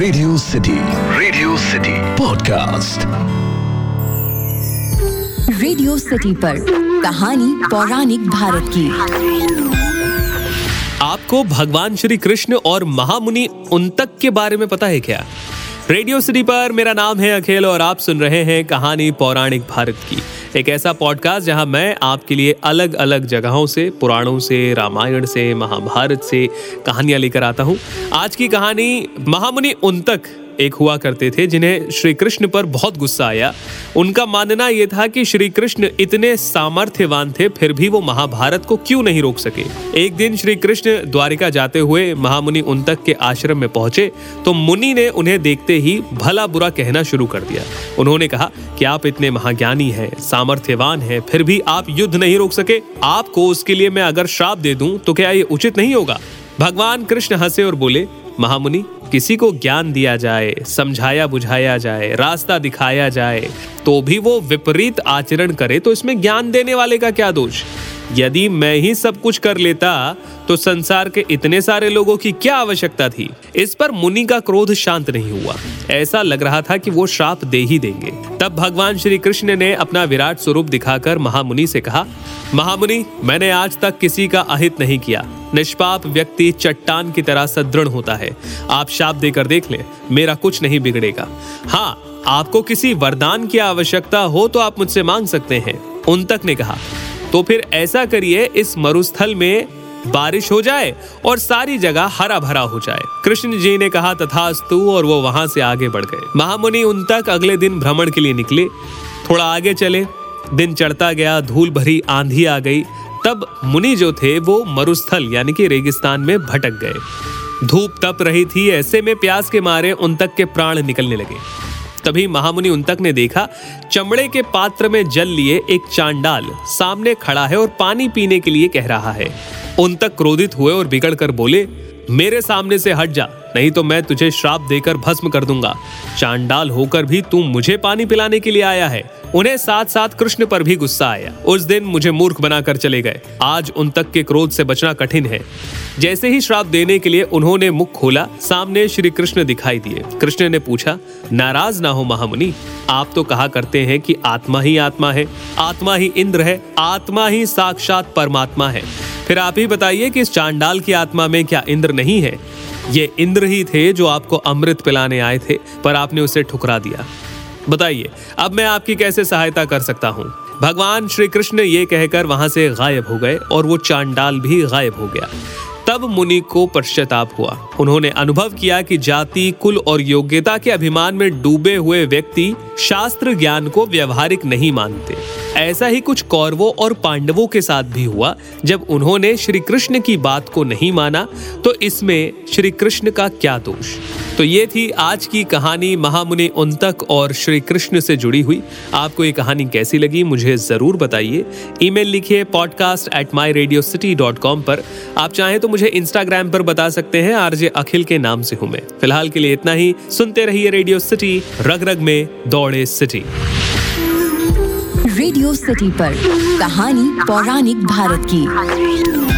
Radio city radio city podcast radio city पर कहानी पौराणिक भारत की। आपको भगवान श्री कृष्ण और महामुनि उन तक के बारे में पता है क्या? रेडियो सिटी पर मेरा नाम है अखिल और आप सुन रहे हैं कहानी पौराणिक भारत की। एक ऐसा पॉडकास्ट जहाँ मैं आपके लिए अलग अलग जगहों से, पुराणों से, रामायण से, महाभारत से कहानियाँ लेकर आता हूँ। आज की कहानी महामुनि उनतक एक हुआ करते थे, जिन्हें श्री कृष्ण पर बहुत गुस्सा आया। उनका मानना यह था कि श्री कृष्ण इतने सामर्थ्यवान थे, फिर भी वो महाभारत को क्यों नहीं रोक सके? एक दिन श्री कृष्ण द्वारिका जाते हुए महामुनि उन तक के आश्रम में पहुँचे तो मुनि ने उन्हें देखते ही भला बुरा कहना शुरू कर दिया। उन्होंने कहा, कि आप इतने महाज्ञानी हैं, सामर्थ्यवान हैं, फिर भी आप युद्ध नहीं रोक सके। आपको उसके लिए मैं अगर श्राप दे दूँ तो क्या ये उचित नहीं होगा? भगवान कृष्ण हंसे और बोले, महामुनि किसी को ज्ञान दिया जाए, समझाया बुझाया जाए, रास्ता दिखाया जाए तो भी वो विपरीत आचरण करे तो इसमें ज्ञान देने वाले का क्या दोष? यदि मैं ही सब कुछ कर लेता तो संसार के इतने सारे लोगों की क्या आवश्यकता थी? इस पर मुनि का क्रोध शांत नहीं हुआ। ऐसा लग रहा था कि वो श्राप दे ही देंगे। तब भगवान श्री कृष्ण ने अपना विराट स्वरूप दिखाकर महामुनि से कहा, महामुनि, मैंने आज तक किसी का अहित नहीं किया। निष्पाप व्यक्ति चट्टान की तरह सदृढ़ होता है। आप शाप देकर देख ले, मेरा कुछ नहीं बिगड़ेगा। हाँ आपको किसी वरदान की आवश्यकता हो तो आप मुझसे मांग सकते हैं। उन तक ने कहा। तो फिर ऐसा करिए, इस मरुस्थल में बारिश हो जाए और सारी जगह हरा भरा हो जाए। कृष्ण जी ने कहा, तथास्तु, और वो वहाँ से आगे बढ़ गए। महामुनि उन तक अगले दिन भ्रमण के लिए निकले। थोड़ा आगे चले। दिन चढ़ता गया, धूल भरी आंधी आ गई। तब मुनि जो थे, वो मरुस्थल, यानी कि रेगिस्तान में भटक गए। धूप तप रही थी, ऐसे में प्यास के मारे उन तक के प्राण निकलने लगे। तभी महामुनि उन तक ने देखा, चमड़े के पात्र में जल लिए एक चांडाल। सामने खड़ा है और पानी पीने के लिए कह रहा है। उन तक क्रोधित हुए और बिगड़ कर बोले, मेरे सामने से हट जा, नहीं तो मैं तुझे श्राप देकर भस्म कर दूँगा। चांडाल होकर भी तू मुझे पानी पिलाने के लिए आया है। उन्हें साथ साथ कृष्ण पर भी गुस्सा आया। उस दिन मुझे मूर्ख बनाकर चले गए। आज उन तक के क्रोध से बचना कठिन है। जैसे ही श्राप देने के लिए उन्होंने मुख खोला, सामने श्री कृष्ण दिखाई दिए। कृष्ण ने पूछा, नाराज़ ना हो महामुनि, आप तो कहा करते हैं कि आत्मा ही आत्मा है। आत्मा ही इंद्र है, आत्मा ही साक्षात परमात्मा है। फिर आप ही बताइए कि इस चांडाल की आत्मा में क्या इंद्र नहीं है? ये इंद्र ही थे जो आपको अमृत पिलाने आए थे, पर आपने उसे ठुकरा दिया। बताइए, अब मैं आपकी कैसे सहायता कर सकता हूँ? भगवान श्री कृष्ण ये कहकर वहाँ से गायब हो गए और वो चांडाल भी गायब हो गया। तब मुनि को पश्चाताप हुआ। उन्होंने अनुभव किया कि जाति, कुल और योग्यता के अभिमान में डूबे हुए व्यक्ति शास्त्र ज्ञान को व्यवहारिक नहीं मानते। ऐसा ही कुछ कौरवों और पांडवों के साथ भी हुआ। जब उन्होंने श्री कृष्ण की बात को नहीं माना तो इसमें श्री कृष्ण का क्या दोष? तो ये थी आज की कहानी महामुनि उनतक और श्री कृष्ण से जुड़ी हुई। आपको ये कहानी कैसी लगी, मुझे ज़रूर बताइए। ईमेल लिखिए podcast at my radio city dot com पर। आप चाहें तो मुझे इंस्टाग्राम पर बता सकते हैं, आरजे अखिल के नाम से हूँ मैं। फ़िलहाल के लिए इतना ही। सुनते रहिए रेडियो सिटी रग रग में दौड़े सिटी रेडियो सिटी पर कहानी पौराणिक भारत की।